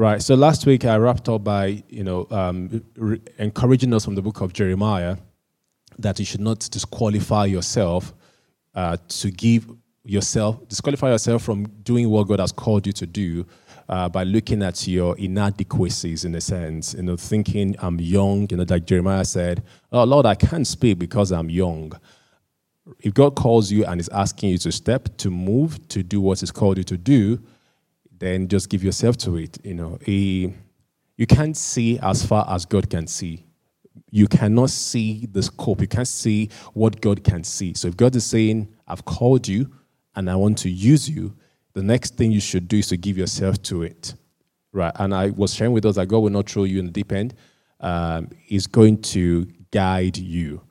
Right. So last week I wrapped up by you know um, re- encouraging us from the book of Jeremiah that you should not disqualify yourself uh, to give yourself disqualify yourself from doing what God has called you to do uh, by looking at your inadequacies in a sense, you know, thinking I'm young, you know, like Jeremiah said, "Oh Lord, I can't speak because I'm young." If God calls you and is asking you to step, to move, to do what He's called you to do, then just give yourself to it. You know, a, you can't see as far as God can see. You cannot see the scope. You can't see what God can see. So if God is saying, I've called you and I want to use you, the next thing you should do is to give yourself to it. Right. And I was sharing with us that God will not throw you in the deep end. Um, he's going to guide you.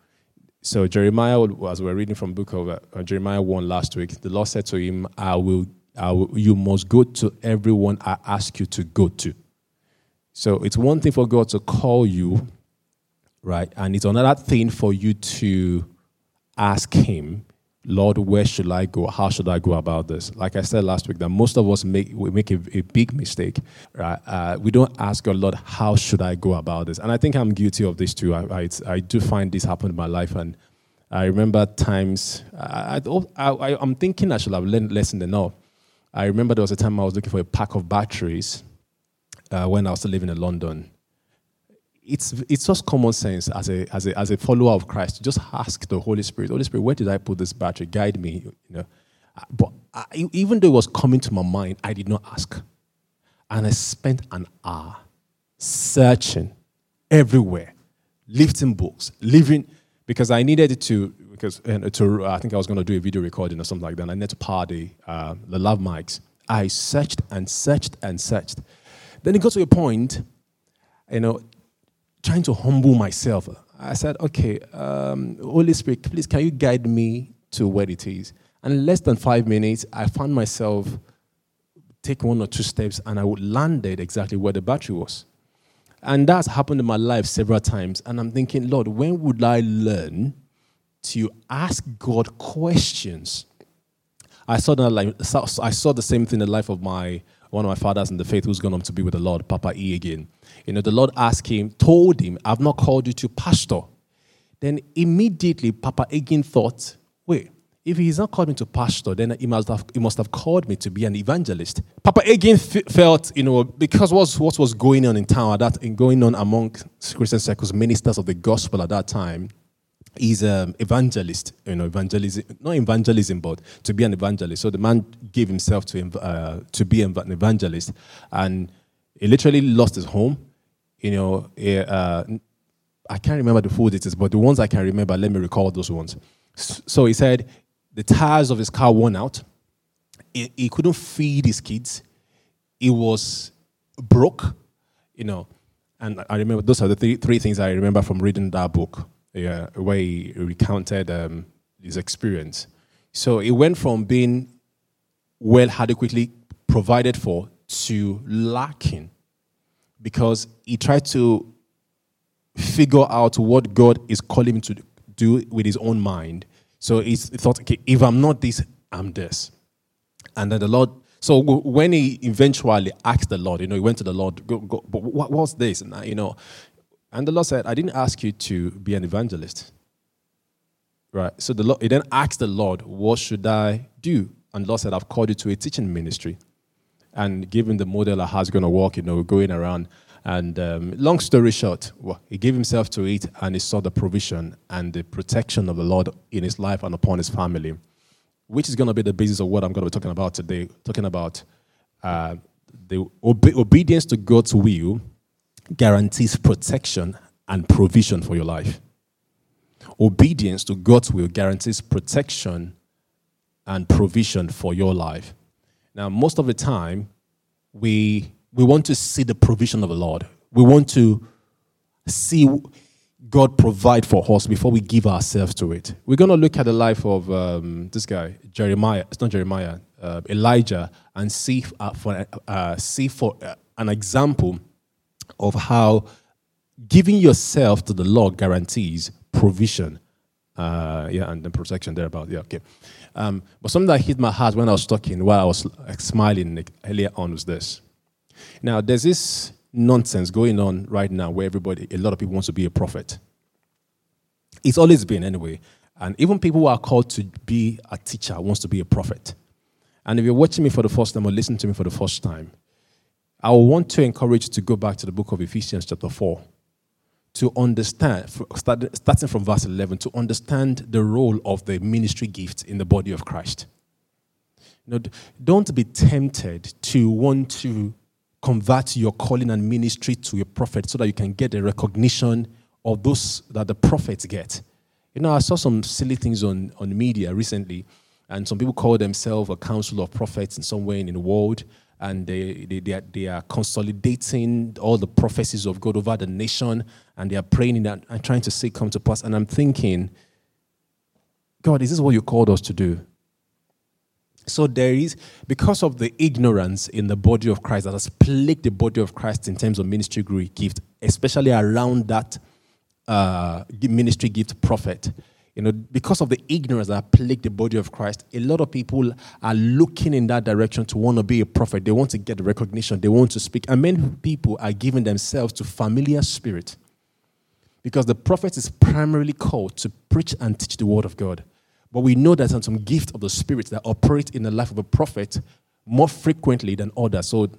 So Jeremiah, as we were reading from book of uh, Jeremiah 1 last week, the Lord said to him, I will you must go to everyone I ask you to go to. So it's one thing for God to call you, right? And it's another thing for you to ask Him, Lord, where should I go? How should I go about this? Like I said last week, that most of us make we make a, a big mistake. Right? Uh, we don't ask God, Lord, how should I go about this? And I think I'm guilty of this too. I, I, I do find this happen in my life, and I remember times I, I, am thinking I should have learned lesson enough. I remember there was a time I was looking for a pack of batteries uh, when I was still living in London. It's, it's just common sense as a, as, a, as a follower of Christ to just ask the Holy Spirit, Holy Spirit, where did I put this battery? Guide me. You know. Uh, but I, even though it was coming to my mind, I did not ask. And I spent an hour searching everywhere, lifting books, living, because I needed to because and to, I think I was going to do a video recording or something like that. I need to power the, uh, the mics. I searched and searched and searched. Then it got to a point, you know, trying to humble myself. I said, okay, um, Holy Spirit, please, can you guide me to where it is? And in less than five minutes, I found myself take one or two steps and I would landed exactly where the battery was. And that's happened in my life several times. And I'm thinking, Lord, when would I learn to ask God questions. I saw that I saw the same thing in the life of my one of my fathers in the faith who's gone on to be with the Lord, Papa E again. You know, the Lord asked him, told him, I've not called you to pastor. Then immediately Papa E again thought, wait, if he's not called me to pastor, then he must have, he must have called me to be an evangelist. Papa E again f- felt, you know, because what, what was going on in town at that, going on among Christian circles, ministers of the gospel at that time, he's an evangelist, you know, evangelism, not evangelism, but to be an evangelist. So the man gave himself to, uh, to be an evangelist. And he literally lost his home. You know, he, uh, I can't remember the full details, but the ones I can remember, let me recall those ones. So he said the tires of his car worn out. He, he couldn't feed his kids. He was broke, you know. And I remember those are the three, three things I remember from reading that book yeah, where he recounted um, his experience. So it went from being well adequately provided for to lacking because he tried to figure out what God is calling him to do with his own mind. So he thought, okay, if I'm not this, I'm this. And then the Lord, so when he eventually asked the Lord, you know, he went to the Lord, go, go, but what was this? And, you know, and the Lord said, I didn't ask you to be an evangelist. Right. So the Lord, he then asked the Lord, What should I do? And the Lord said, I've called you to a teaching ministry. And given the model of how he's going to walk, you know, going around. And um, long story short, well, he gave himself to it and he saw the provision and the protection of the Lord in his life and upon his family, which is going to be the basis of what I'm going to be talking about today. Talking about uh, the obe- obedience to God's will guarantees protection and provision for your life. Obedience to God's will guarantees protection and provision for your life. Now, most of the time, we, we want to see the provision of the Lord. We want to see God provide for us before we give ourselves to it. We're going to look at the life of um, this guy, Jeremiah. It's not Jeremiah, uh, Elijah, and see uh, for, uh, see for uh, an example of how giving yourself to the Lord guarantees provision. Uh, yeah, and then protection thereabout. Yeah, okay. Um, but something that hit my heart when I was talking, while I was like, smiling like, earlier on, was this. Now, there's this nonsense going on right now where everybody, a lot of people wants to be a prophet. It's always been anyway. And even people who are called to be a teacher wants to be a prophet. And if you're watching me for the first time or listening to me for the first time, I want to encourage you to go back to the book of Ephesians, chapter 4, to understand, starting from verse 11, to understand the role of the ministry gift in the body of Christ. Know, don't be tempted to want to convert your calling and ministry to a prophet so that you can get the recognition of those that the prophets get. You know, I saw some silly things on, on media recently, and some people call themselves a council of prophets in some way in the world, and they, they, they, are, they are consolidating all the prophecies of God over the nation, and they are praying in that and trying to see come to pass. And I'm thinking, God, is this what you called us to do? So there is, because of the ignorance in the body of Christ that has plagued the body of Christ in terms of ministry gift, especially around that uh, ministry gift prophet. You know, because of the ignorance that plagued the body of Christ, a lot of people are looking in that direction to want to be a prophet. They want to get recognition. They want to speak. And many people are giving themselves to familiar spirit. Because the prophet is primarily called to preach and teach the word of God. But we know that some gift of the Spirit that operate in the life of a prophet more frequently than others. So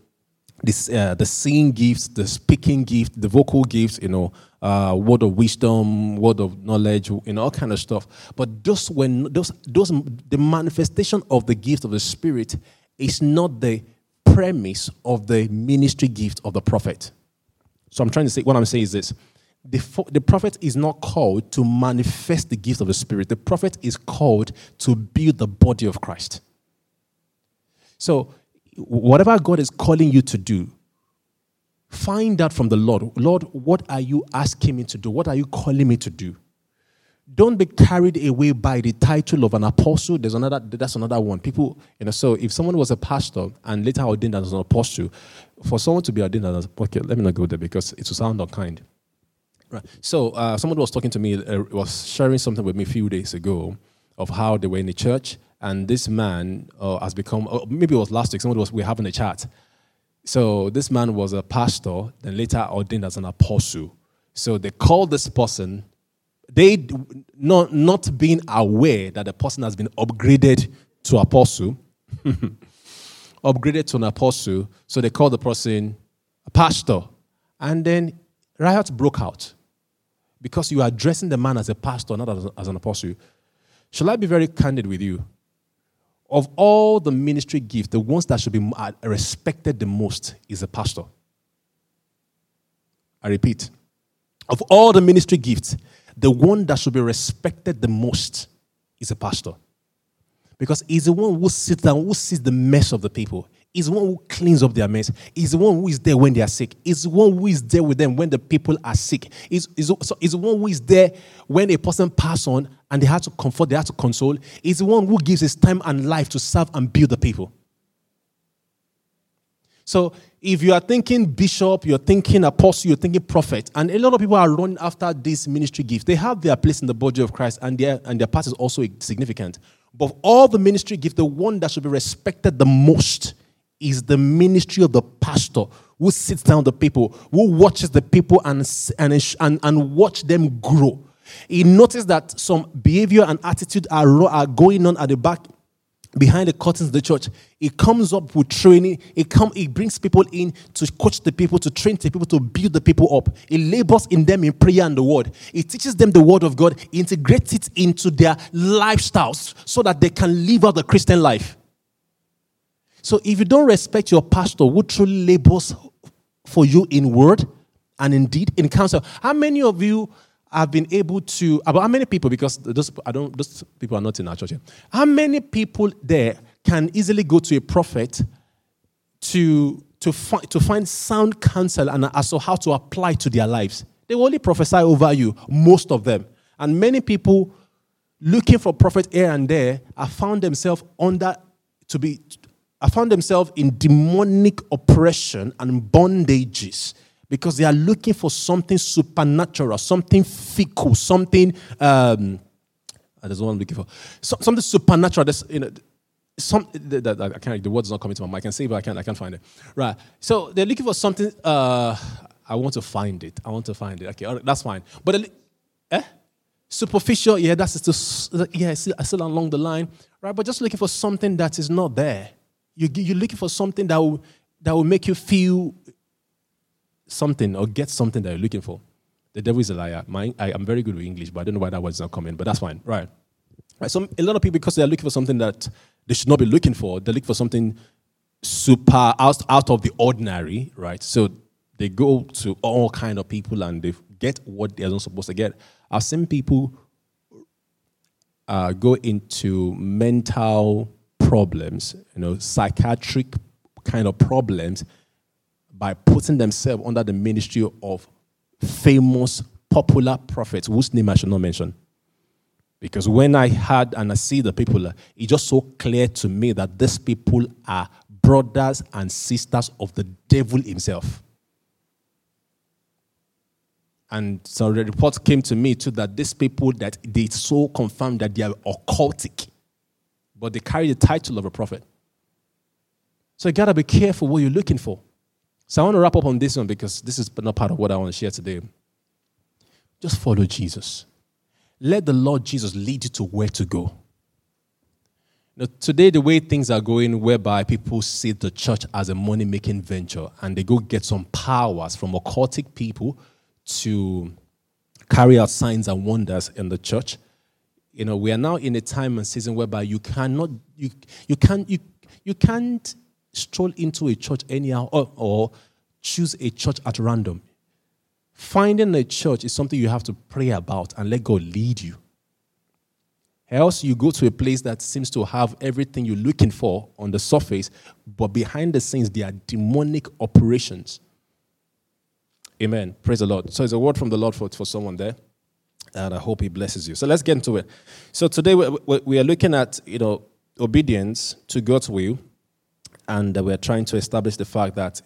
this, uh, the singing gifts, the speaking gift, the vocal gifts, you know, uh, word of wisdom, word of knowledge, you know, all kind of stuff. But those when those those the manifestation of the gift of the Spirit is not the premise of the ministry gift of the prophet. So I'm trying to say what I'm saying is this: the, the prophet is not called to manifest the gift of the Spirit. The prophet is called to build the body of Christ. So, whatever God is calling you to do, find out from the Lord Lord, what are you asking me to do? What are you calling me to do? Don't be carried away by the title of an apostle. There's another, that's another one. People, you know, so if someone was a pastor and later ordained as an apostle, for someone to be ordained as, okay, let me not go there because it will sound unkind. Right. So uh, someone was talking to me, uh, was sharing something with me a few days ago of how they were in the church, and this man uh, has become, uh, maybe it was last week, someone was, we were having a chat. So this man was a pastor, then later ordained as an apostle. So they called this person, they not, not being aware that the person has been upgraded to apostle, upgraded to an apostle. So they called the person a pastor. And then riots broke out because you are addressing the man as a pastor, not as, as an apostle. Shall I be very candid with you? Of all the ministry gifts, the ones that should be uh, respected the most is a pastor. I repeat, of all the ministry gifts, the one that should be respected the most is a pastor. Because he's the one who sits down, who sees the mess of the people. He's the one who cleans up their mess. He's the one who is there when they are sick. He's the one who is there with them when the people are sick. He's, he's, so he's the one who is there when a person passes on and they have to comfort, they have to console. He's the one who gives his time and life to serve and build the people. So if you are thinking bishop, you're thinking apostle, you're thinking prophet, and a lot of people are running after this ministry gift. They have their place in the body of Christ, and their and their part is also significant. But all the ministry gift, the one that should be respected the most is the ministry of the pastor who sits down the people, who watches the people and, and, and, and watch them grow. He noticed that some behavior and attitude are, are going on at the back behind the curtains of the church. It comes up with training. It come, it brings people in to coach the people, to train the people, to build the people up. It labors in them in prayer and the word. It teaches them the word of God, integrates it into their lifestyles so that they can live out the Christian life. So if you don't respect your pastor who truly labors for you in word and indeed in counsel, how many of you have been able to about how many people because those I don't those people are not in our church here. How many people there can easily go to a prophet to to find to find sound counsel and as to how to apply to their lives? They will only prophesy over you, most of them. And many people looking for prophet here and there have found themselves under to be have found themselves in demonic oppression and bondages because they are looking for something supernatural, something fickle, something. Um, that's what I'm looking for. So, something supernatural. That's, you know, some the, I can't, the word's not coming to my mind. I can say, but I can't, I can't find it. Right. So they're looking for something. Uh, I want to find it. I want to find it. Okay, that's fine. But eh? superficial, yeah, that's still, yeah, still, still along the line, right? But just looking for something that is not there. You, you're looking for something that will, that will make you feel something or get something that you're looking for. The devil is a liar. My, I, am very good with English, but I don't know why that word's not coming, but that's fine. Right. right. So a lot of people, because they're looking for something that they should not be looking for, they look for something super out, out of the ordinary, right? So they go to all kind of people and they get what they're not supposed to get. I've seen people uh, go into mental problems, you know, psychiatric kind of problems by putting themselves under the ministry of famous, popular prophets whose name I should not mention. Because when I had and I see the people, it's just so clear to me that these people are brothers and sisters of the devil himself. And so the report came to me too that these people that they so confirmed that they are occultic, but they carry the title of a prophet. So you gotta be careful what you're looking for. So I want to wrap up on this one because this is not part of what I want to share today. Just follow Jesus. Let the Lord Jesus lead you to where to go. Now, today, the way things are going, whereby people see the church as a money making venture and they go get some powers from occultic people to carry out signs and wonders in the church. You know, we are now in a time and season whereby you cannot, you, you can't, you, you can't stroll into a church anyhow or, or choose a church at random. Finding a church is something you have to pray about and let God lead you. Else, you go to a place that seems to have everything you're looking for on the surface, but behind the scenes, there are demonic operations. Amen. Praise the Lord. So, it's a word from the Lord for, for someone there, and I hope He blesses you. So, let's get into it. So, today we, we are looking at you know obedience to God's will and we're trying to establish the fact that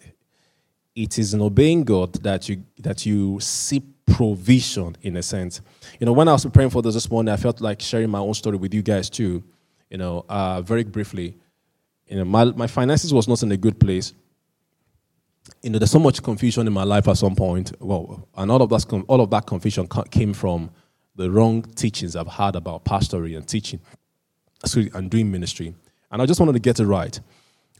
it is in obeying God that you that you see provision in a sense. You know, when I was preparing for this this morning, I felt like sharing my own story with you guys too. You know, uh, very briefly. You know, my my finances was not in a good place. You know, there's so much confusion in my life at some point. Well, and all of that all of that confusion came from the wrong teachings I've had about pastoring and teaching, and doing ministry. And I just wanted to get it right.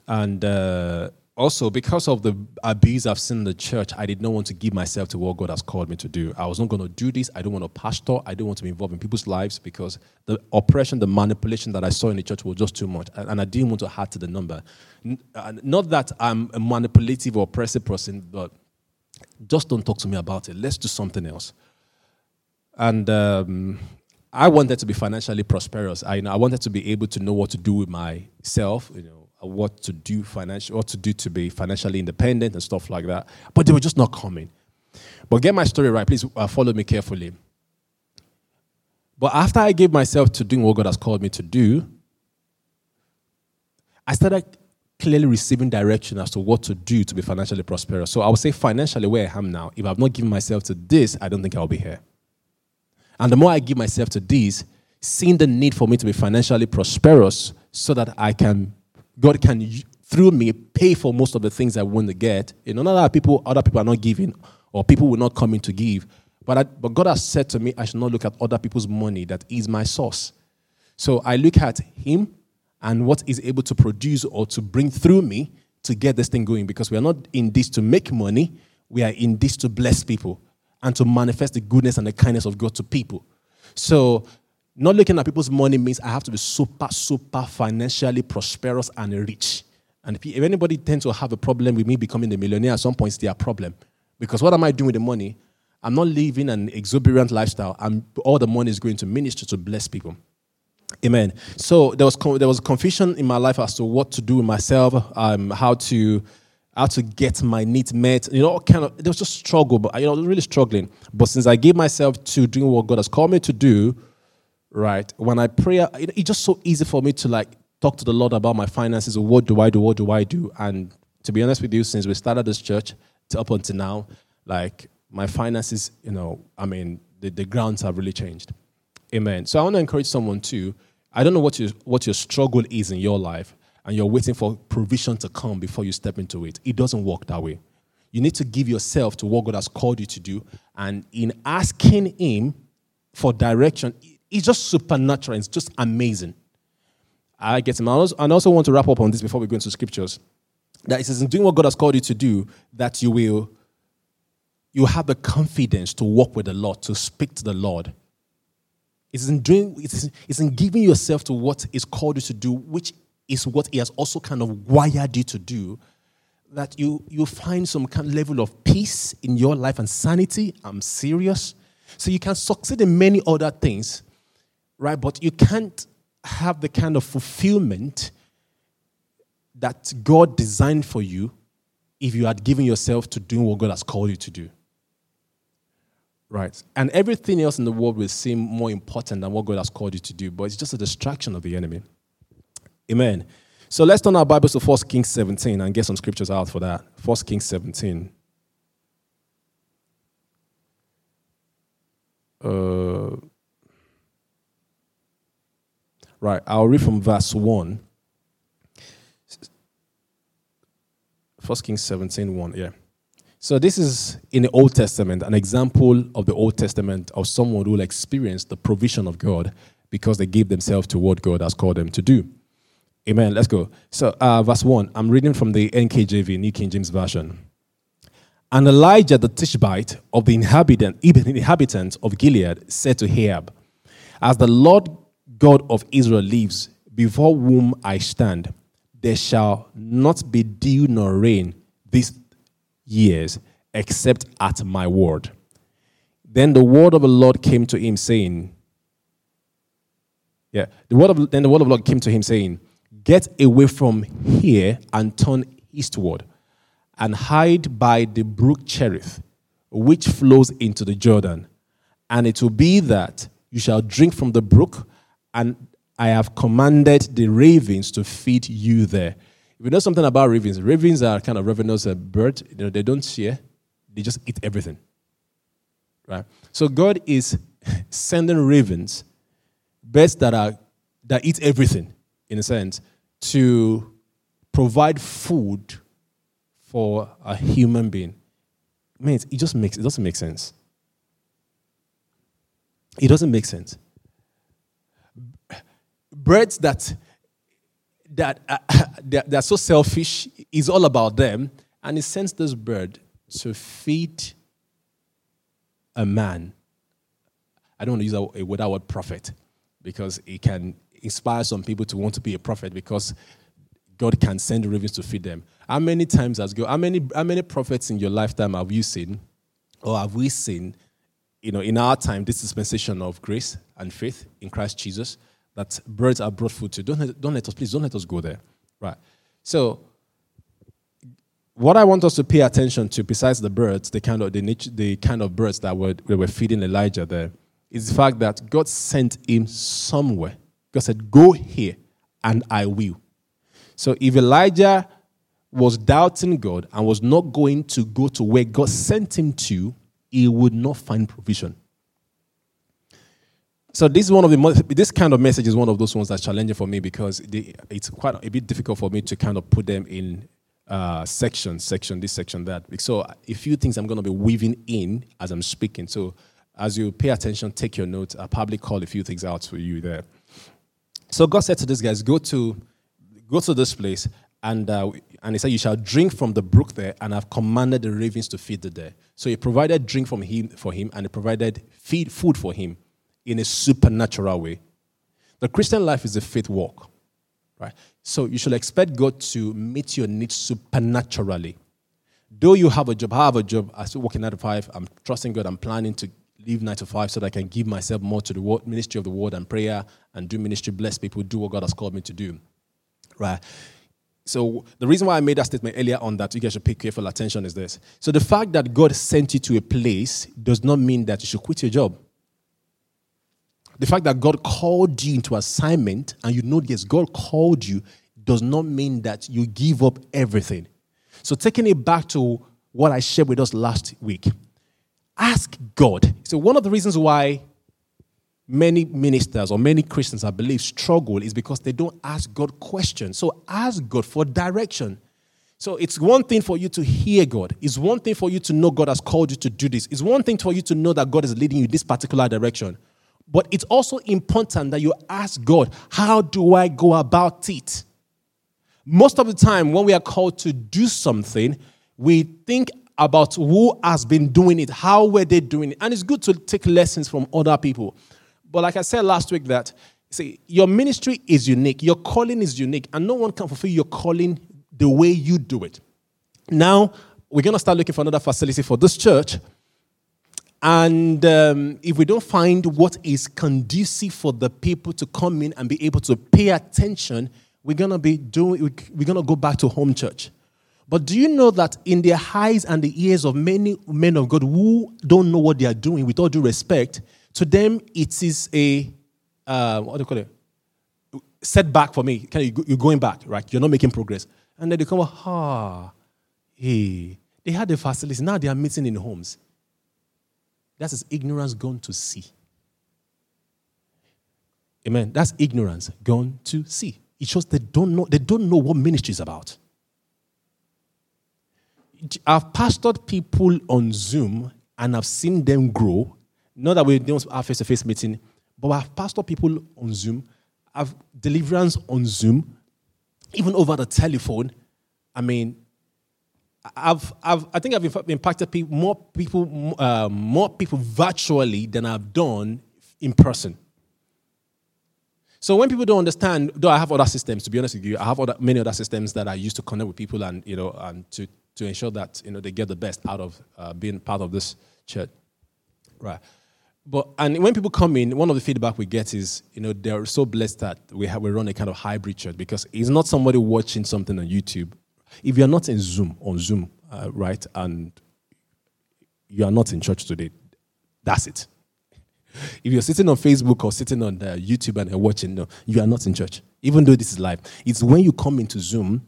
And uh, also, because of the abuse I've seen in the church, I did not want to give myself to what God has called me to do. I was not going to do this. I don't want to pastor. I don't want to be involved in people's lives because the oppression, the manipulation that I saw in the church was just too much. And I didn't want to add to the number. Not that I'm a manipulative or oppressive person, but just don't talk to me about it. Let's do something else. And um, I wanted to be financially prosperous. I, you know, I wanted to be able to know what to do with myself, you know, what to do financial, what to do to be financially independent and stuff like that. But they were just not coming. But get my story right, please uh, follow me carefully. But after I gave myself to doing what God has called me to do, I started clearly receiving direction as to what to do to be financially prosperous. So I would say financially where I am now, if I've not given myself to this, I don't think I'll be here. And the more I give myself to this, seeing the need for me to be financially prosperous so that I can God can, through me, pay for most of the things I want to get. You know, not people, other people are not giving or people will not come in to give. But, I, but God has said to me, I should not look at other people's money. That is my source. So I look at Him and what is able to produce or to bring through me to get this thing going. Because we are not in this to make money, we are in this to bless people and to manifest the goodness and the kindness of God to people. So not looking at people's money means I have to be super, super financially prosperous and rich. And if anybody tends to have a problem with me becoming a millionaire, at some point it's their problem. Because what am I doing with the money? I'm not living an exuberant lifestyle. I'm, all the money is going to minister to bless people. Amen. So there was there was confusion in my life as to what to do with myself, um, how to how to get my needs met. You know, kind of there was just struggle, but you know, really struggling. But since I gave myself to doing what God has called me to do, right? When I pray, it's just so easy for me to like talk to the Lord about my finances. What do I do? What do I do? And to be honest with you, since we started this church up until now, like my finances, you know, I mean, the, the grounds have really changed. Amen. So I want to encourage someone too. I don't know what your, what your struggle is in your life, and you're waiting for provision to come before you step into it. It doesn't work that way. You need to give yourself to what God has called you to do. And in asking Him for direction, it's just supernatural. It's just amazing. I get him. Also, I also want to wrap up on this before we go into scriptures. That it says in doing what God has called you to do, that you will you have the confidence to walk with the Lord, to speak to the Lord. It's in doing, it's, it's in giving yourself to what is called you to do, which is what He has also kind of wired you to do, that you, you find some kind of level of peace in your life and sanity. I'm serious. So you can succeed in many other things, right? But you can't have the kind of fulfillment that God designed for you if you had given yourself to doing what God has called you to do. Right. And everything else in the world will seem more important than what God has called you to do, but it's just a distraction of the enemy. Amen. So let's turn our Bibles to 1 Kings 17 and get some scriptures out for that. 1 Kings 17. Uh, right, I'll read from verse 1. 1 Kings 17 1, yeah. So, this is in the Old Testament, an example of the Old Testament of someone who will experience the provision of God because they gave themselves to what God has called them to do. Amen. Let's go. So, uh, verse 1, I'm reading from the NKJV, New King James Version. And Elijah the Tishbite of the inhabitant, inhabitants of Gilead said to Ahab, As the Lord God of Israel lives, before whom I stand, there shall not be dew nor rain these years, except at my word. Then the word of the Lord came to him, saying, Yeah, the word of then the word of the Lord came to him, saying, Get away from here and turn eastward, and hide by the brook Cherith, which flows into the Jordan. And it will be that you shall drink from the brook, and I have commanded the ravens to feed you there. If you know something about ravens, ravens are kind of ravenous uh, birds. You know, they don't share; they just eat everything. Right. So God is sending ravens, birds that are that eat everything, in a sense, to provide food for a human being. It just makes it doesn't make sense. It doesn't make sense birds that that uh, they're, they're so selfish is all about them, and he sends this bird to feed a man. I don't want to use a, a word prophet because it can inspire some people to want to be a prophet because God can send ravens to feed them. How many times has God, how many, how many prophets in your lifetime have you seen or have we seen, you know, in our time, this dispensation of grace and faith in Christ Jesus? That birds are brought food to. Don't let, don't let us, please, don't let us go there. Right. So, what I want us to pay attention to, besides the birds, the kind of, the, nature, the kind of birds that were, that were feeding Elijah there, is the fact that God sent him somewhere. God said, Go here, and I will. So, if Elijah was doubting God and was not going to go to where God sent him to, he would not find provision. So this is one of the this kind of message is one of those ones that's challenging for me because it's quite a bit difficult for me to kind of put them in uh, section, section, this section, that. So a few things I'm going to be weaving in as I'm speaking. So as you pay attention, take your notes. I'll probably call a few things out for you there. So God said to these guys, "Go to, go to this place." And, uh, and he said, You shall drink from the brook there, and I've commanded the ravens to feed the there. So he provided drink from him for him, and he provided feed food for him in a supernatural way. The Christian life is a faith walk, right? So you should expect God to meet your needs supernaturally. Though you have a job, I have a job, I still working nine to five, I'm trusting God, I'm planning to leave nine to five so that I can give myself more to the word, ministry of the word and prayer and do ministry, bless people, do what God has called me to do, right? So the reason why I made that statement earlier on that you guys should pay careful attention is this. So the fact that God sent you to a place does not mean that you should quit your job. The fact that God called you into assignment and you know, yes, God called you does not mean that you give up everything. So, taking it back to what I shared with us last week, ask God. So, one of the reasons why many ministers or many Christians, I believe, struggle is because they don't ask God questions. So ask God for direction. So it's one thing for you to hear God. It's one thing for you to know God has called you to do this. It's one thing for you to know that God is leading you this particular direction. But it's also important that you ask God, how do I go about it? Most of the time, when we are called to do something, we think about who has been doing it, how were they doing it. And it's good to take lessons from other people. But like I said last week, that see, your ministry is unique, your calling is unique, and no one can fulfill your calling the way you do it. Now, we're going to start looking for another facility for this church. And um, if we don't find what is conducive for the people to come in and be able to pay attention, we're to be doing, we're to go back to home church. But do you know that in the eyes and the ears of many men of God who don't know what they are doing, with all due respect, to them it is a, uh, what do you call it? Setback for me. You're going back, right? You're not making progress. And then they come, ah, hey, they had the facilities. Now they are meeting in homes. That is ignorance gone to see. Amen. That's ignorance gone to see. It shows they don't know, they don't know what ministry is about. I've pastored people on Zoom and I've seen them grow. Not that we don't have face to face meeting, but I've pastored people on Zoom. I've deliverance on Zoom even over the telephone. I mean, I've, I've, I think I've impacted more people, uh, more people virtually than I've done in person. So when people don't understand, though I have other systems, to be honest with you, I have other, many other systems that I use to connect with people and you know and to, to ensure that you know they get the best out of uh, being part of this church, right? But and when people come in, one of the feedback we get is, you know, they're so blessed that we have we run a kind of hybrid church because it's not somebody watching something on YouTube. If you're not in Zoom on Zoom, uh, right, and you are not in church today, that's it. If you're sitting on Facebook or sitting on uh, YouTube and you're watching, no, you are not in church. Even though this is live, it's when you come into Zoom,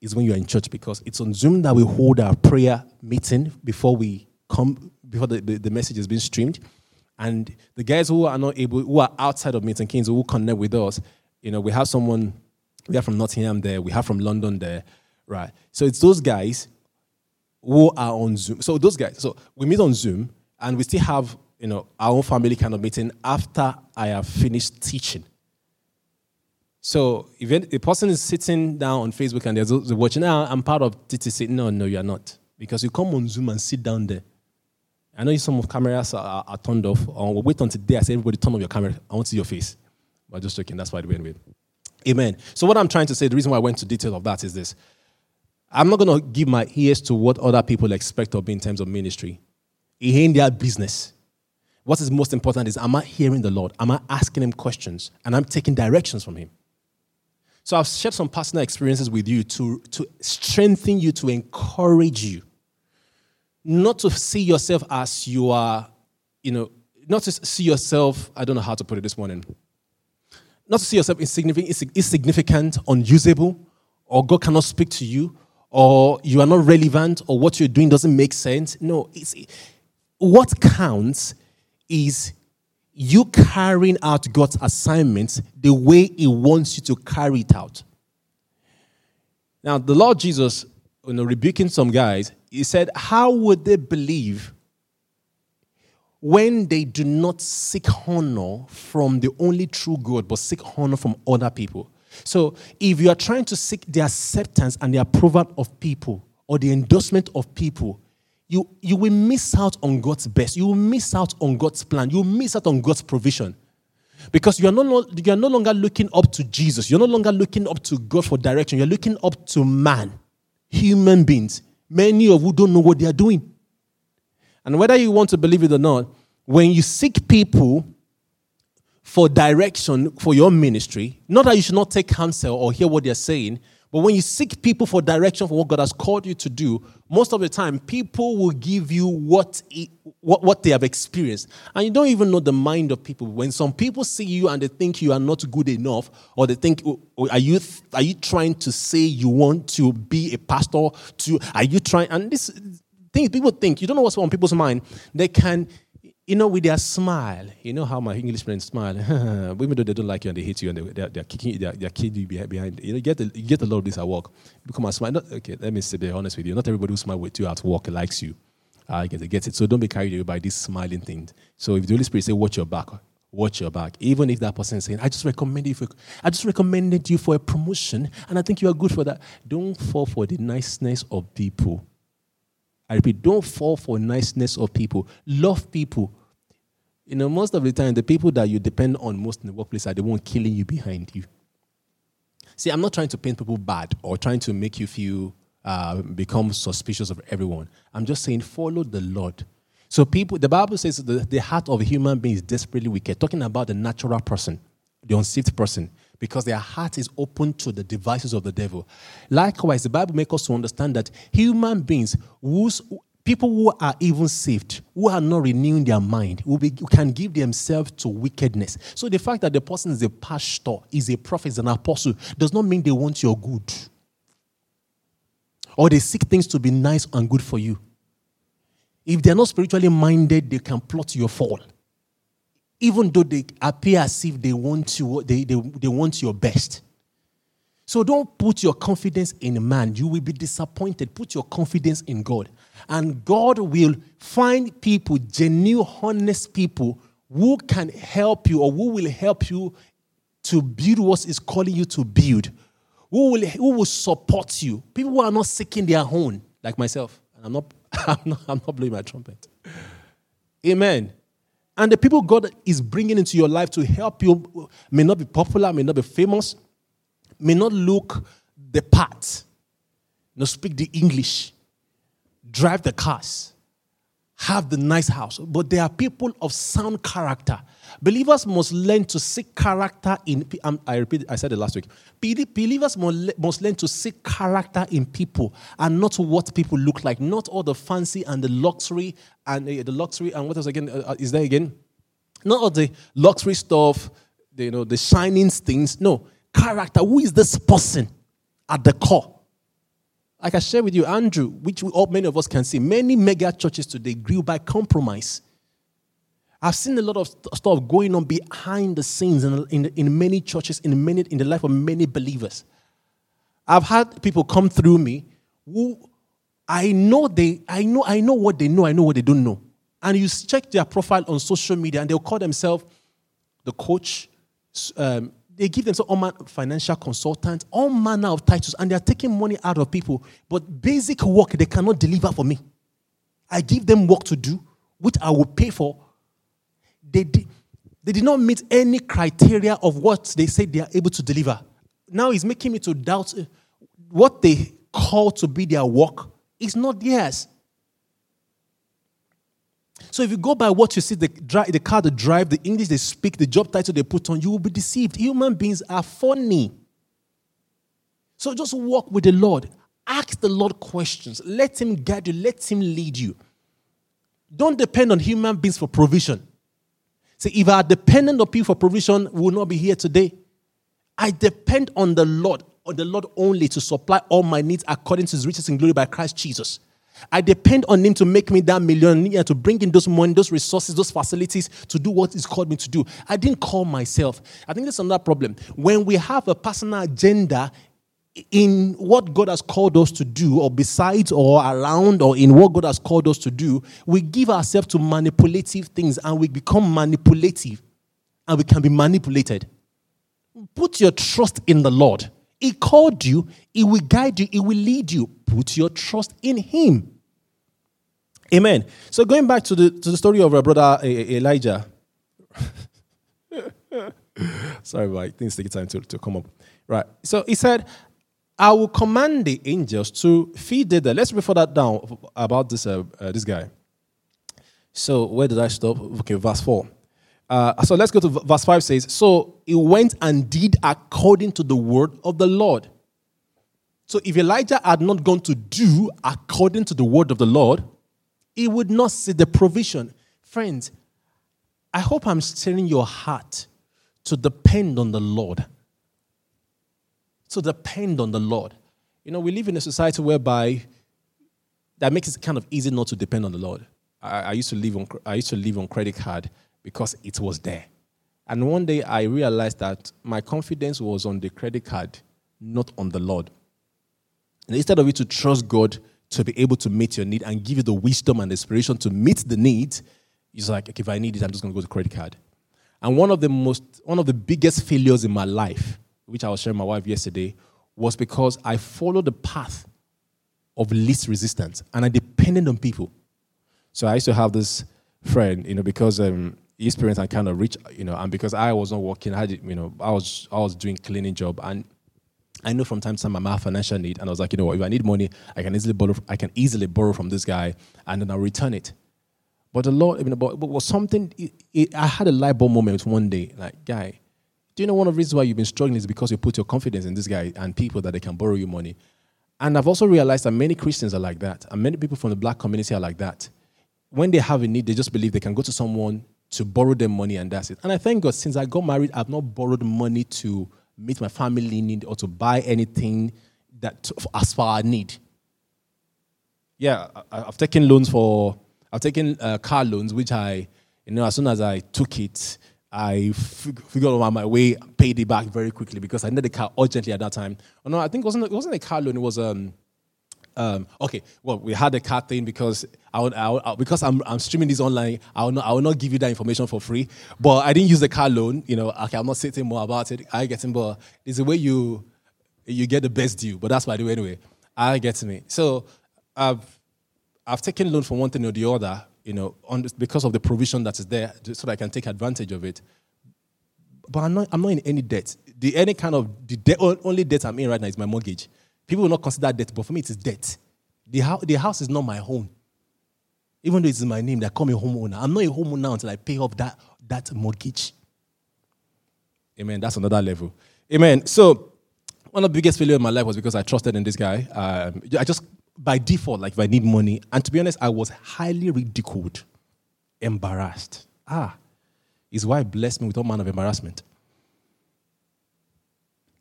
is when you are in church because it's on Zoom that we hold our prayer meeting before we come before the, the, the message is being streamed and the guys who are not able, who are outside of Milton Keynes, who connect with us, you know, we have someone, we have from Nottingham there, we have from London there, right? So it's those guys who are on Zoom. So those guys, so we meet on Zoom and we still have, you know, our own family kind of meeting after I have finished teaching. So if a person is sitting down on Facebook and they're watching, ah, I'm part of TTC. No, no, you're not. Because you come on Zoom and sit down there I know some of cameras are, are turned off. Um, we'll wait until day I say, everybody turn off your camera. I want to see your face. But just joking. That's why they went with. Amen. So what I'm trying to say, the reason why I went to detail of that is this. I'm not going to give my ears to what other people expect of me in terms of ministry. It ain't their business. What is most important is, am I hearing the Lord? Am I asking Him questions? And I'm taking directions from Him. So I've shared some personal experiences with you to, to strengthen you, to encourage you not to see yourself as you are, you know, not to see yourself, I don't know how to put it this morning, not to see yourself insignificant, insignificant, unusable, or God cannot speak to you, or you are not relevant, or what you're doing doesn't make sense. No, it's, what counts is you carrying out God's assignments the way He wants you to carry it out. Now, the Lord Jesus, you know, rebuking some guys, he said, How would they believe when they do not seek honor from the only true God, but seek honor from other people? So, if you are trying to seek the acceptance and the approval of people or the endorsement of people, you, you will miss out on God's best. You will miss out on God's plan. You will miss out on God's provision. Because you are, no, you are no longer looking up to Jesus. You're no longer looking up to God for direction. You're looking up to man, human beings. Many of you don't know what they are doing. And whether you want to believe it or not, when you seek people for direction for your ministry, not that you should not take counsel or hear what they're saying, but when you seek people for direction for what God has called you to do, most of the time people will give you what, it, what, what they have experienced. And you don't even know the mind of people. When some people see you and they think you are not good enough, or they think, oh, oh, are you, are you trying to say you want to be a pastor? To, are you trying? And this thing people think, you don't know what's on people's mind. They can you know, with their smile, you know how my English friends smile, though they don't like you and they hate you and they, they're, they're kicking, they're, they're kicking you behind. You know, you get, a, you get a lot of this at work. You become a smile. Not, okay, let me be honest with you. Not everybody who smiles with you at work likes you. Ah, I get it, get it. So don't be carried away by this smiling thing. So if the Holy Spirit say, watch your back, watch your back. Even if that person is saying, I just recommended you for, I just recommended you for a promotion, and I think you are good for that. Don't fall for the niceness of people. I repeat, don't fall for niceness of people. Love people. You know, most of the time, the people that you depend on most in the workplace are the one killing you behind you. See, I'm not trying to paint people bad or trying to make you feel uh, become suspicious of everyone. I'm just saying, follow the Lord. So, people, the Bible says the, the heart of a human being is desperately wicked, talking about the natural person, the unsaved person, because their heart is open to the devices of the devil. Likewise, the Bible makes us to understand that human beings, whose people who are even saved, who are not renewing their mind, who, be, can give themselves to wickedness. So, the fact that the person is a pastor, is a prophet, is an apostle, does not mean they want your good or they seek things to be nice and good for you. If they're not spiritually minded, they can plot your fall. Even though they appear as if they want you, they, they, they want your best. So don't put your confidence in man. You will be disappointed. Put your confidence in God. And God will find people, genuine, honest people, who can help you or who will help you to build what is calling you to build who will, who will support you. People who are not seeking their own, like myself. I'm not, I'm not, I'm not blowing my trumpet. Amen. And the people God is bringing into your life to help you may not be popular, may not be famous, may not look the part, not speak the English, drive the cars, have the nice house, but they are people of sound character. Believers must learn to seek character in. Um, I repeat, I said it last week. Believers must learn to seek character in people and not what people look like, not all the fancy and the luxury and uh, the luxury and what else again uh, uh, is there again? Not all the luxury stuff, you know, the shining things. No, character. Who is this person at the core? I can share with you, Andrew, which we, all, many of us can see. Many mega churches today grew by compromise. I've seen a lot of stuff going on behind the scenes in, in, in many churches, in, many, in the life of many believers. I've had people come through me who I know they, I know, I know what they know, I know what they don't know. And you check their profile on social media and they'll call themselves the coach, um, they give themselves all manner financial consultants, all manner of titles, and they are taking money out of people. But basic work they cannot deliver for me. I give them work to do, which I will pay for. They did, they did not meet any criteria of what they said they are able to deliver. Now it's making me to doubt uh, what they call to be their work is not theirs. So if you go by what you see, the, the car they drive, the English they speak, the job title they put on, you will be deceived. Human beings are funny. So just walk with the Lord. Ask the Lord questions. Let Him guide you. Let Him lead you. Don't depend on human beings for provision. See, if I are dependent on people for provision, we will not be here today. I depend on the Lord, on the Lord only to supply all my needs according to his riches in glory by Christ Jesus. I depend on him to make me that millionaire, to bring in those money, those resources, those facilities to do what he's called me to do. I didn't call myself. I think that's another problem. When we have a personal agenda in what God has called us to do, or besides, or around, or in what God has called us to do, we give ourselves to manipulative things and we become manipulative and we can be manipulated. Put your trust in the Lord. He called you, He will guide you, He will lead you. Put your trust in Him. Amen. So going back to the to the story of our brother Elijah. Sorry, but things take time to, to come up. Right. So he said, I will command the angels to feed the. Let's refer that down about this uh, uh, this guy. So where did I stop? Okay, verse four. Uh, so let's go to verse 5 says, So he went and did according to the word of the Lord. So if Elijah had not gone to do according to the word of the Lord, he would not see the provision. Friends, I hope I'm stirring your heart to depend on the Lord. To depend on the Lord. You know, we live in a society whereby that makes it kind of easy not to depend on the Lord. I, I used to live on I used to live on credit card because it was there. And one day I realized that my confidence was on the credit card, not on the Lord. And instead of it to trust God to be able to meet your need and give you the wisdom and inspiration to meet the need, is like, okay, if I need it, I'm just going to go to credit card. And one of the most, one of the biggest failures in my life, which I was sharing with my wife yesterday, was because I followed the path of least resistance and I depended on people. So I used to have this friend, you know, because um, his parents are kind of rich, you know, and because I was not working, I had, you know, I was I was doing cleaning job, and I know from time to time I have financial need, and I was like, you know what, if I need money, I can easily borrow, I can easily borrow from this guy, and then I'll return it. But the Lord, you know, but, but was something. It, it, I had a light bulb moment one day, like, guy, do you know one of the reasons why you've been struggling is because you put your confidence in this guy and people that they can borrow you money. And I've also realized that many Christians are like that, and many people from the black community are like that. When they have a need, they just believe they can go to someone to borrow them money and that's it. And I thank God since I got married, I've not borrowed money to meet my family need or to buy anything that as far I need. Yeah, I, have taken loans for, I've taken uh, car loans, which I, you know, as soon as I took it, I figured out my way, paid it back very quickly because I needed the car urgently at that time. Oh, no, I think it wasn't, it wasn't a car loan, it was um, um, okay, well, we had a card thing because I, would, I, would, because I'm, I'm streaming this online. I will, not, I will not give you that information for free. But I didn't use the car loan. You know, okay, I'm not saying more about it. I get it, but it's the way you you get the best deal. But that's why I do anyway. I get me. So I've I've taken loan for one thing or the other. You know, on because of the provision that is there, so that I can take advantage of it. But I'm not I'm not in any debt. The any kind of the debt, only debt I'm in right now is my mortgage. People will not consider debt, but for me, it is debt. The, house, the house is not my home. Even though it's my name, they call me homeowner. I'm not a homeowner until I pay off that, that mortgage. Amen. That's another level. Amen. So, one of the biggest failures in my life was because I trusted in this guy. Um, I just, by default, like if I need money, and to be honest, I was highly ridiculed, embarrassed. Ah, his wife blessed me with all manner of embarrassment.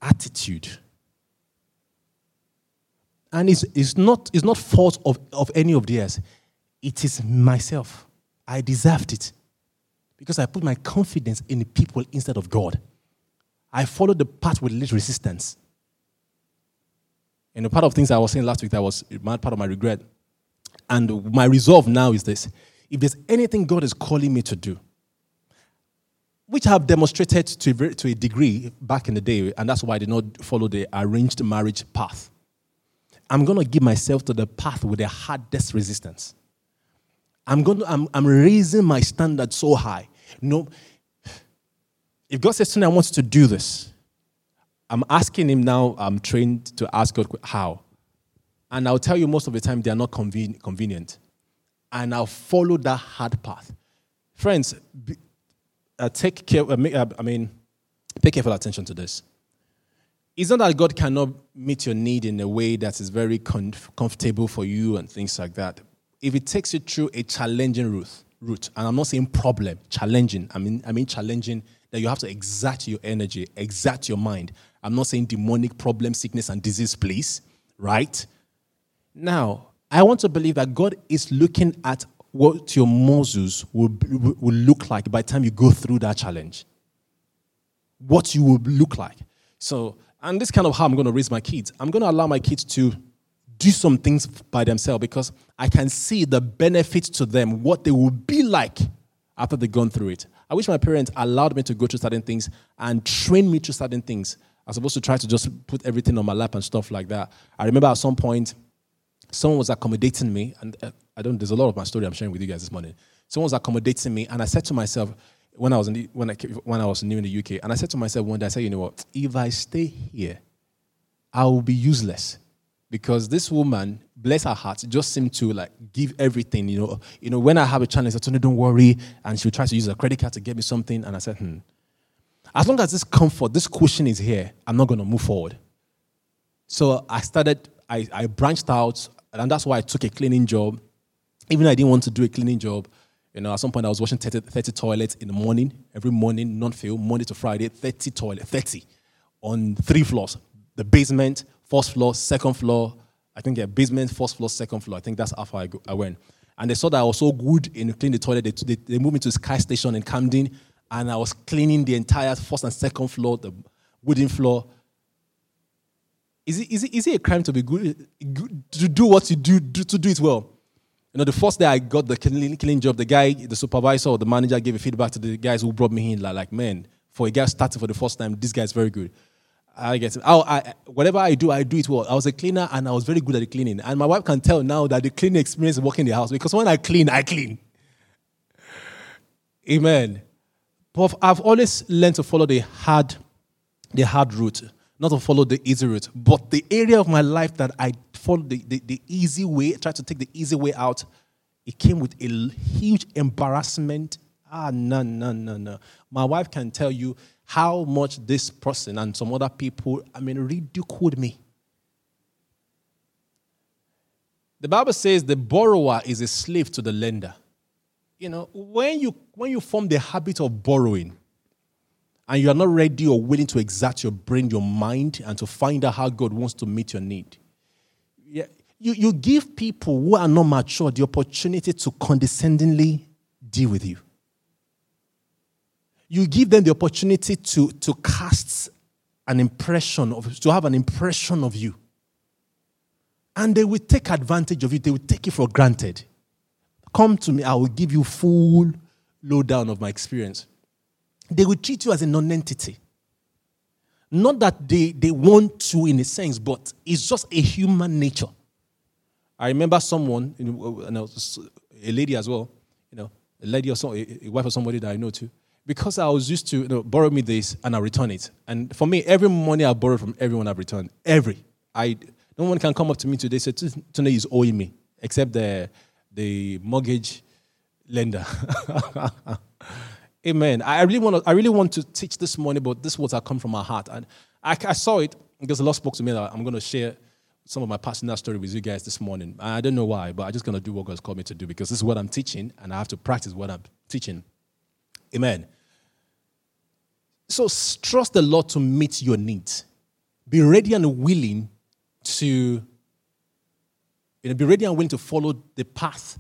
Attitude and it's, it's, not, it's not fault of, of any of theirs. It is myself. I deserved it because I put my confidence in the people instead of God. I followed the path with little resistance. And a part of things I was saying last week that was part of my regret. And my resolve now is this if there's anything God is calling me to do, which I have demonstrated to, to a degree back in the day, and that's why I did not follow the arranged marriage path. I'm going to give myself to the path with the hardest resistance. I'm going to, I'm, I'm raising my standard so high. no, if God says to me, I want to do this, I'm asking Him now, I'm trained to ask God how. And I'll tell you most of the time they are not conven- convenient. And I'll follow that hard path. Friends, be, uh, take care, uh, uh I mean, pay careful attention to this. It's not that God cannot meet your need in a way that is very comfortable for you and things like that. If it takes you through a challenging route, route, and I'm not saying problem, challenging. I mean, I mean challenging that you have to exert your energy, exert your mind. I'm not saying demonic problem, sickness, and disease, please. Right? Now, I want to believe that God is looking at what your muscles will, will look like by the time you go through that challenge. What you will look like. So and this kind of how I'm going to raise my kids. I'm going to allow my kids to do some things by themselves because I can see the benefits to them, what they will be like after they've gone through it. I wish my parents allowed me to go through certain things and train me through certain things. I was supposed to try to just put everything on my lap and stuff like that. I remember at some point, someone was accommodating me, and uh, I don't. There's a lot of my story I'm sharing with you guys this morning. Someone was accommodating me, and I said to myself, when I was in the, when I when I was new in the UK, and I said to myself one day, I said, you know what? If I stay here, I will be useless because this woman, bless her heart, just seemed to like give everything. You know, you know. When I have a challenge, I told her, "Don't worry," and she try to use a credit card to get me something, and I said, "Hmm." As long as this comfort, this cushion is here, I'm not going to move forward. So I started. I, I branched out, and that's why I took a cleaning job. Even though I didn't want to do a cleaning job, you know, at some point I was washing 30, 30 toilets in the morning, every morning, non-fail, Monday to Friday, 30 toilets, 30 on three floors. The basement, first floor, second floor. I think yeah, basement, first floor, second floor. I think that's how far I, go, I went. And they saw that I was so good in cleaning the toilet. They, they, they moved me to Sky Station in Camden, and I was cleaning the entire first and second floor, the wooden floor. Is it, is it, is it a crime to be good, good to do what you do, do, to do it well? You know, the first day I got the cleaning, job, the guy, the supervisor or the manager gave a feedback to the guys who brought me in, like, like man, for a guy starting for the first time, this guy's very good. I get it. I, I, whatever I do, I do it well. I was a cleaner and I was very good at the cleaning. And my wife can tell now that the cleaning experience is working in the house because when I clean, I clean. Amen. But I've always learned to follow the hard, the hard route, not to follow the easy route. But the area of my life that I followed the, the, the easy way, tried to take the easy way out, it came with a huge embarrassment. Ah, no, no, no, no. My wife can tell you how much this person and some other people, I mean, ridiculed me. The Bible says the borrower is a slave to the lender. You know, when you when you form the habit of borrowing and you are not ready or willing to exert your brain, your mind, and to find out how God wants to meet your need, yeah, you, you give people who are not mature the opportunity to condescendingly deal with you you give them the opportunity to, to cast an impression of to have an impression of you. And they will take advantage of you, they will take it for granted. Come to me, I will give you full lowdown of my experience. They will treat you as a non-entity. Not that they, they want to in a sense, but it's just a human nature. I remember someone, uh, a lady as well, you know, a lady or some, a wife of somebody that I know too because I was used to you know, borrow me this and I return it. And for me, every money I borrow from everyone I've returned. Every. I no one can come up to me today say Tunde is owing me, except the the mortgage lender. Amen. I really want to I really want to teach this morning, but this words have come from my heart. And I, I saw it because the Lord spoke to me that I'm going to share some of my personal story with you guys this morning. I don't know why, but I'm just going to do what God's called me to do because this is what I'm teaching and I have to practice what I'm teaching. Amen. So trust the Lord to meet your needs. Be ready and willing to you know, be ready and willing to follow the path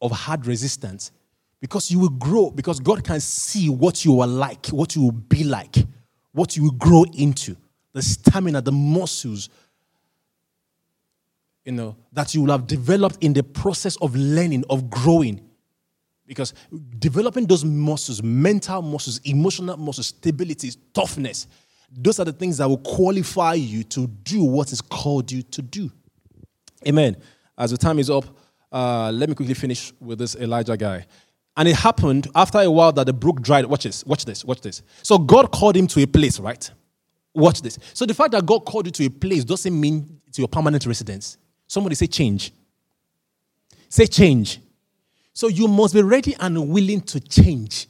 of hard resistance because you will grow, because God can see what you are like, what you will be like, what you will grow into, the stamina, the muscles, you know, that you will have developed in the process of learning, of growing because developing those muscles, mental muscles, emotional muscles, stability, toughness, those are the things that will qualify you to do what is called you to do. Amen. As the time is up, uh, let me quickly finish with this Elijah guy. And it happened after a while that the brook dried. Watch this, watch this, watch this. So God called him to a place, right? Watch this. So the fact that God called you to a place doesn't mean it's your permanent residence. Somebody say change. Say change. So you must be ready and willing to change.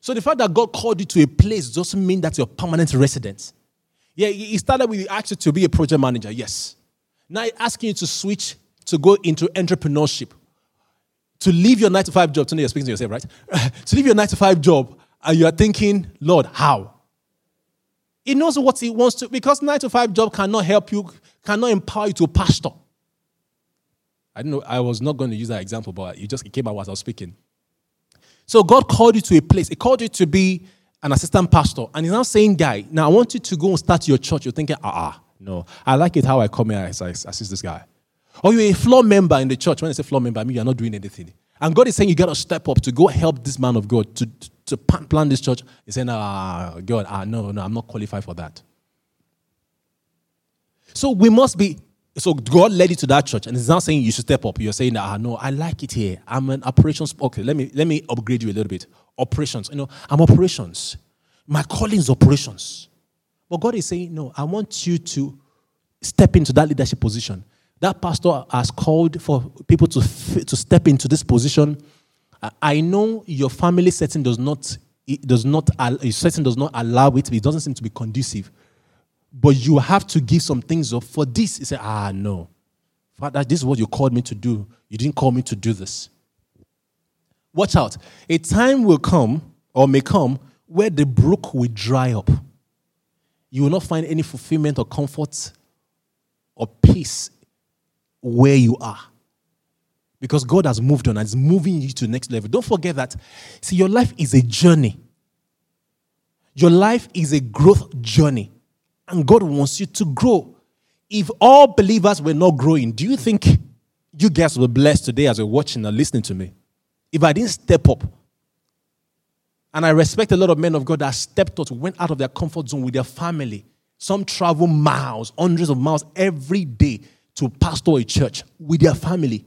So the fact that God called you to a place doesn't mean that's your permanent residence. Yeah, he started with asked you to be a project manager, yes. Now he's asking you to switch to go into entrepreneurship, to leave your nine to five job. Today you're speaking to yourself, right? to leave your nine to five job, and you are thinking, Lord, how? He knows what he wants to, because nine to five job cannot help you, cannot empower you to pastor. I don't know, I was not going to use that example, but it just came out as I was speaking. So God called you to a place. He called you to be an assistant pastor. And he's now saying, guy, now I want you to go and start your church. You're thinking, ah, ah no. I like it how I come here as I assist this guy. Or you're a floor member in the church. When I say floor member, I mean you're not doing anything. And God is saying you got to step up to go help this man of God to, to plan this church. He's saying, ah, God, ah, no, no, I'm not qualified for that. So we must be so God led you to that church, and He's not saying you should step up. You're saying, ah, no, I like it here. I'm an operations. Okay, let me let me upgrade you a little bit. Operations. You know, I'm operations. My calling is operations. But God is saying, no, I want you to step into that leadership position. That pastor has called for people to to step into this position. I know your family setting does not it does not setting does not allow it. It doesn't seem to be conducive but you have to give some things up for this. He said, Ah, no. Father, this is what you called me to do. You didn't call me to do this. Watch out. A time will come, or may come, where the brook will dry up. You will not find any fulfillment or comfort or peace where you are. because God has moved on and is moving you to the next level. Don't forget that. See, your life is a journey. Your life is a growth journey, and God wants you to grow. If all believers were not growing, do you think you guys were blessed today as you're watching and listening to me? If I didn't step up, and I respect a lot of men of God that stepped out, went out of their comfort zone with their family. Some travel miles, hundreds of miles every day to pastor a church with their family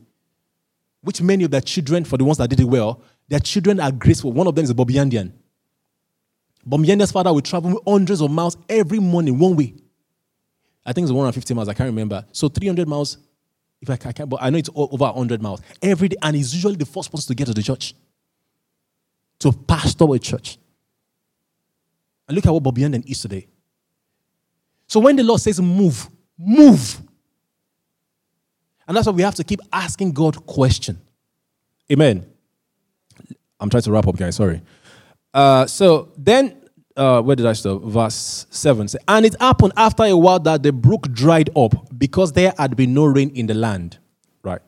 which many of their children, for the ones that did it well, their children are graceful. One of them is a. Bobby Yandian's father will travel hundreds of miles every morning, one way. I think it's 150 miles, I can't remember. So 300 miles, if I can't, but I know it's over 100 miles every day, and he's usually the first person to get to the church, to pastor a church. And look at what Bobby Yandian is today. So when the Lord says move, move. And that's why we have to keep asking God question. Amen. I'm trying to wrap up, guys. Sorry. Uh, so then, uh, where did I stop? Verse 7. Say, and it happened after a while that the brook dried up because there had been no rain in the land. Right.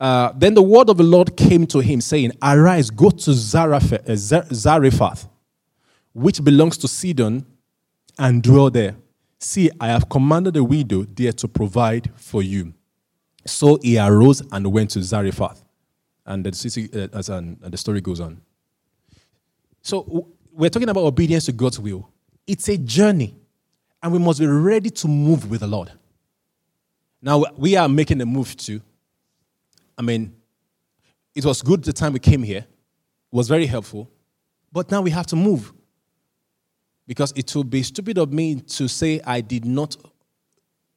Uh, then the word of the Lord came to him, saying, Arise, go to Zarephath, uh, Zarephath which belongs to Sidon, and dwell there. See, I have commanded the widow there to provide for you. So he arose and went to Zarephath. And the, city, uh, and the story goes on. So we're talking about obedience to God's will. It's a journey, and we must be ready to move with the Lord. Now, we are making a move too. I mean, it was good the time we came here, it was very helpful, but now we have to move. Because it would be stupid of me to say I did not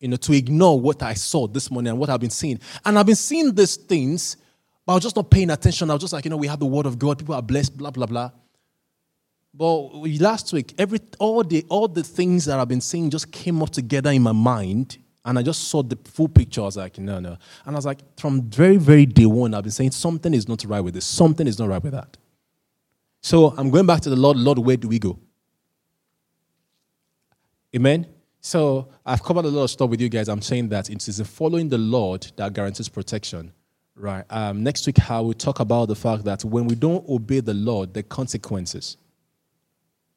you know, to ignore what I saw this morning and what I've been seeing. And I've been seeing these things, but I was just not paying attention. I was just like, you know, we have the word of God, people are blessed, blah, blah, blah. But last week, every all the all the things that I've been seeing just came up together in my mind, and I just saw the full picture. I was like, no, no. And I was like, from very, very day one, I've been saying something is not right with this, something is not right with that. So I'm going back to the Lord, Lord, where do we go? Amen. So I've covered a lot of stuff with you guys. I'm saying that it is following the Lord that guarantees protection. Right. Um, next week, I will talk about the fact that when we don't obey the Lord, the consequences.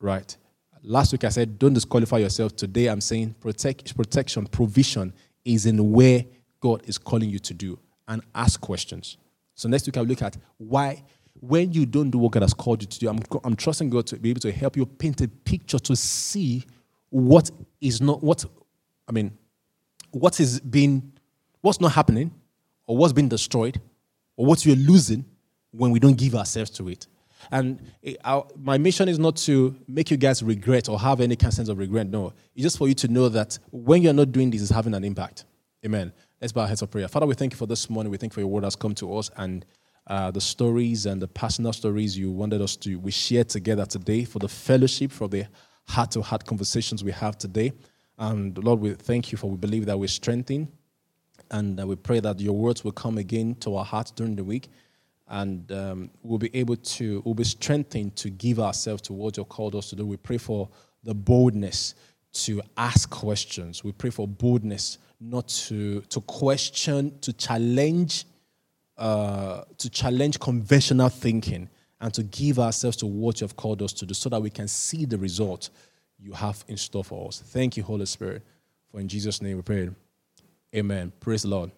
Right. Last week I said, don't disqualify yourself. Today I'm saying protect, protection, provision is in where God is calling you to do and ask questions. So next week I'll look at why, when you don't do what God has called you to do, I'm, I'm trusting God to be able to help you paint a picture to see what is not what I mean, what is being what's not happening, or what's been destroyed, or what we're losing when we don't give ourselves to it. And it, our, my mission is not to make you guys regret or have any kind of sense of regret. No, it's just for you to know that when you're not doing this, it's having an impact. Amen. Let's bow our heads of prayer. Father, we thank you for this morning. We thank you for your word has come to us and uh, the stories and the personal stories you wanted us to we share together today for the fellowship, for the heart to heart conversations we have today. And Lord, we thank you for we believe that we're strengthened. And we pray that your words will come again to our hearts during the week. And um, we'll be able to, we'll be strengthened to give ourselves to what you've called us to do. We pray for the boldness to ask questions. We pray for boldness not to, to question, to challenge, uh, to challenge conventional thinking and to give ourselves to what you have called us to do so that we can see the result you have in store for us. Thank you, Holy Spirit. For in Jesus' name we pray. Amen. Praise the Lord.